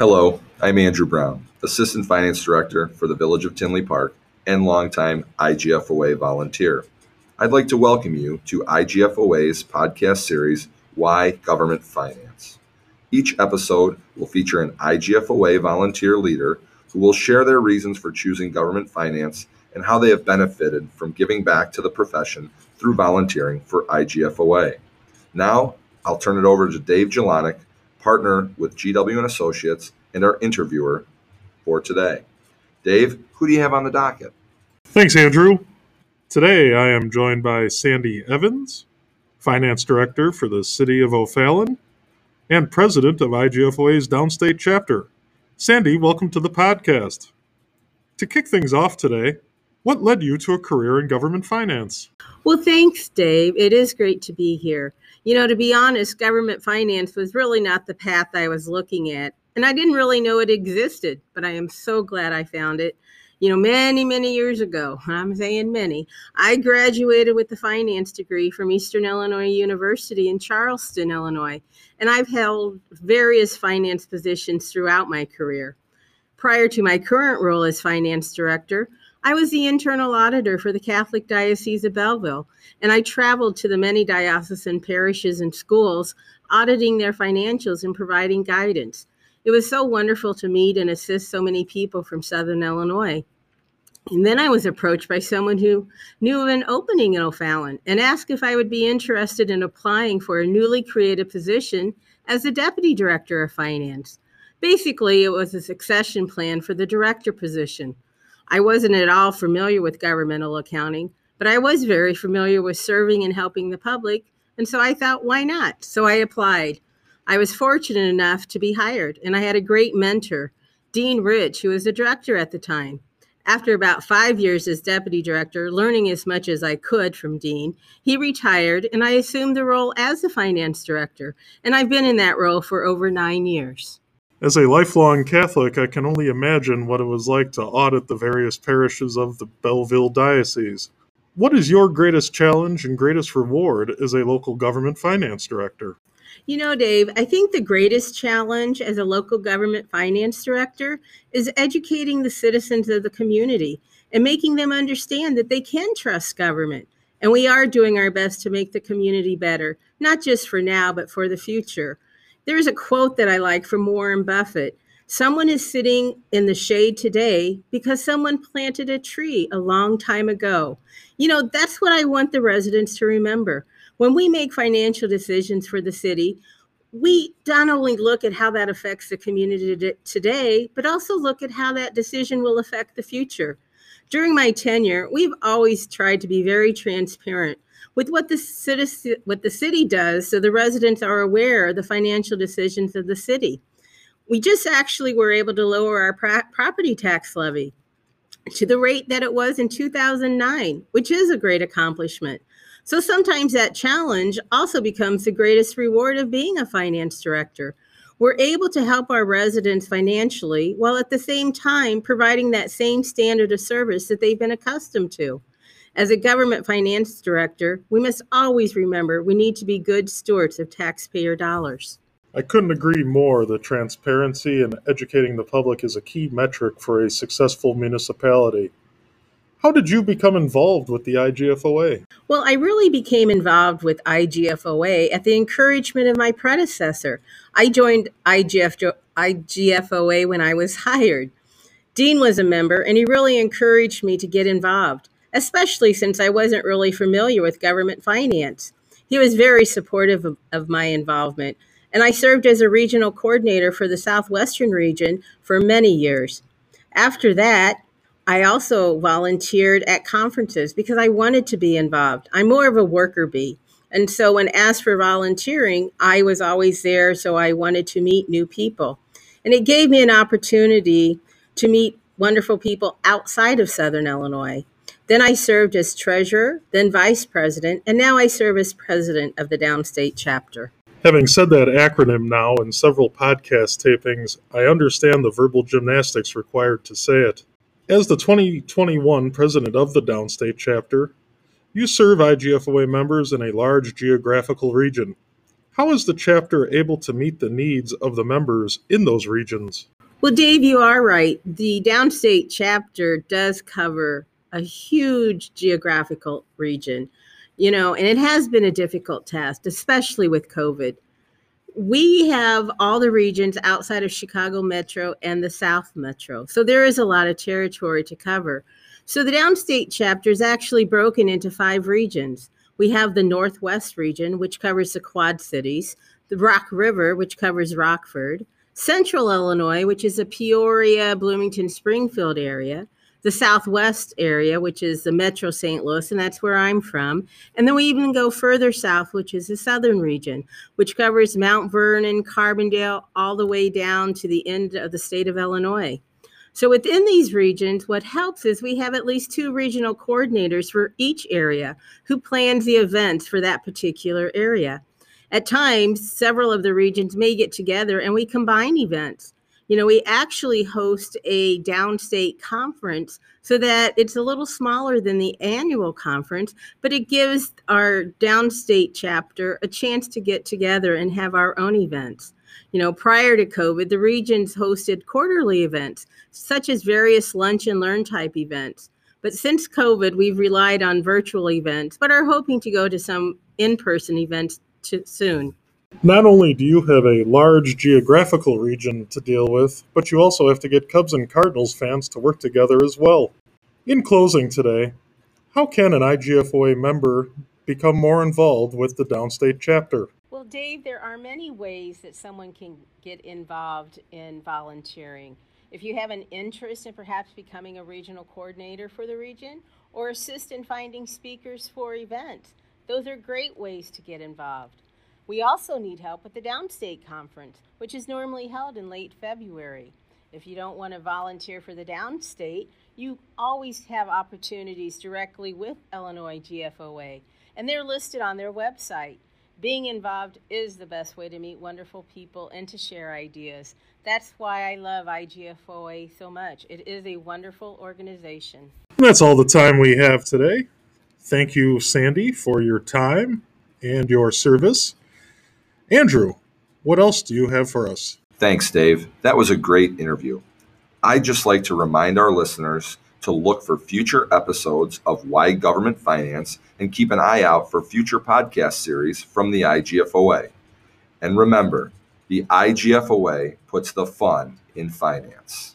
Hello, I'm Andrew Brown, Assistant Finance Director for the Village of Tinley Park and longtime IGFOA volunteer. I'd like to welcome you to IGFOA's podcast series, Why Government Finance. Each episode will feature an IGFOA volunteer leader who will share their reasons for choosing government finance and how they have benefited from giving back to the profession through volunteering for IGFOA. Now, I'll turn it over to Dave Jelonek, partner with GW and Associates and our interviewer for today. Dave, who do you have on the docket? Thanks, Andrew. Today I am joined by Sandy Evans, Finance Director for the City of O'Fallon and President of IGFOA's Downstate Chapter. Sandy, welcome to the podcast. To kick things off today, what led you to a career in government finance? Well, thanks, Dave. It is great to be here. You know, to be honest, government finance was really not the path I was looking at, and I didn't really know it existed, but I am so glad I found it. You know, many, many years ago, I'm saying many, I graduated with a finance degree from Eastern Illinois University in Charleston, Illinois, and I've held various finance positions throughout my career. Prior to my current role as finance director, I was the internal auditor for the Catholic Diocese of Belleville, and I traveled to the many diocesan parishes and schools, auditing their financials and providing guidance. It was so wonderful to meet and assist so many people from Southern Illinois. And then I was approached by someone who knew of an opening in O'Fallon and asked if I would be interested in applying for a newly created position as the Deputy Director of Finance. Basically, it was a succession plan for the director position. I wasn't at all familiar with governmental accounting, but I was very familiar with serving and helping the public. And so I thought, why not? So I applied. I was fortunate enough to be hired, and I had a great mentor, Dean Rich, who was the director at the time. After about five years as deputy director, learning as much as I could from Dean, he retired and I assumed the role as the finance director. And I've been in that role for over nine years. As a lifelong Catholic, I can only imagine what it was like to audit the various parishes of the Belleville Diocese. What is your greatest challenge and greatest reward as a local government finance director? You know, Dave, I think the greatest challenge as a local government finance director is educating the citizens of the community and making them understand that they can trust government. And we are doing our best to make the community better, not just for now, but for the future. There's a quote that I like from Warren Buffett. Someone is sitting in the shade today because someone planted a tree a long time ago. You know, that's what I want the residents to remember. When we make financial decisions for the city, we not only look at how that affects the community today, but also look at how that decision will affect the future. During my tenure, we've always tried to be very transparent with what the city, what the city does so the residents are aware of the financial decisions of the city. We just actually were able to lower our pro- property tax levy to the rate that it was in 2009, which is a great accomplishment. So sometimes that challenge also becomes the greatest reward of being a finance director. We're able to help our residents financially while at the same time providing that same standard of service that they've been accustomed to. As a government finance director, we must always remember we need to be good stewards of taxpayer dollars. I couldn't agree more that transparency and educating the public is a key metric for a successful municipality. How did you become involved with the IGFOA? Well, I really became involved with IGFOA at the encouragement of my predecessor. I joined IGF, IGFOA when I was hired. Dean was a member, and he really encouraged me to get involved especially since I wasn't really familiar with government finance. He was very supportive of, of, my involvement, and I served as a regional coordinator for the Southwestern region for many years. After that, I also volunteered at conferences because I wanted to be involved. I'm more of a worker bee. And so when asked for volunteering, I was always there, so I wanted to meet new people. And it gave me an opportunity to meet wonderful people outside of Southern Illinois. Then I served as treasurer, then vice president, and now I serve as president of the Downstate chapter. Having said that acronym now in several podcast tapings, I understand the verbal gymnastics required to say it. As the 2021 president of the Downstate chapter, you serve IGFOA members in a large geographical region. How is the chapter able to meet the needs of the members in those regions? Well, Dave, you are right. The downstate chapter does cover a huge geographical region, you know, and it has been a difficult task, especially with COVID. We have all the regions outside of Chicago Metro and the South Metro. So there is a lot of territory to cover. So the downstate chapter is actually broken into five regions. We have the Northwest region, which covers the Quad Cities, the Rock River, which covers Rockford, Central Illinois, which is the Peoria, Bloomington, Springfield area, the Southwest area, which is the Metro St. Louis, and that's where I'm from. And then we even go further south, which is the Southern region, which covers Mount Vernon, Carbondale, all the way down to the end of the state of Illinois. So within these regions, what helps is we have at least two regional coordinators for each area who plans the events for that particular area. At times, several of the regions may get together and we combine events. You know, we actually host a downstate conference so that it's a little smaller than the annual conference, but it gives our downstate chapter a chance to get together and have our own events. You know, prior to COVID, the regions hosted quarterly events, such as various lunch and learn type events. But since COVID, we've relied on virtual events, but are hoping to go to some in person events to, soon. Not only do you have a large geographical region to deal with, but you also have to get Cubs and Cardinals fans to work together as well. In closing today, how can an IGFOA member become more involved with the downstate chapter? Well, Dave, there are many ways that someone can get involved in volunteering. If you have an interest in perhaps becoming a regional coordinator for the region or assist in finding speakers for events, those are great ways to get involved. We also need help with the Downstate Conference, which is normally held in late February. If you don't want to volunteer for the Downstate, you always have opportunities directly with Illinois GFOA, and they're listed on their website. Being involved is the best way to meet wonderful people and to share ideas. That's why I love IGFOA so much. It is a wonderful organization. That's all the time we have today. Thank you, Sandy, for your time and your service. Andrew, what else do you have for us? Thanks, Dave. That was a great interview. I'd just like to remind our listeners to look for future episodes of Why Government Finance and keep an eye out for future podcast series from the IGFOA. And remember, the IGFOA puts the fun in finance.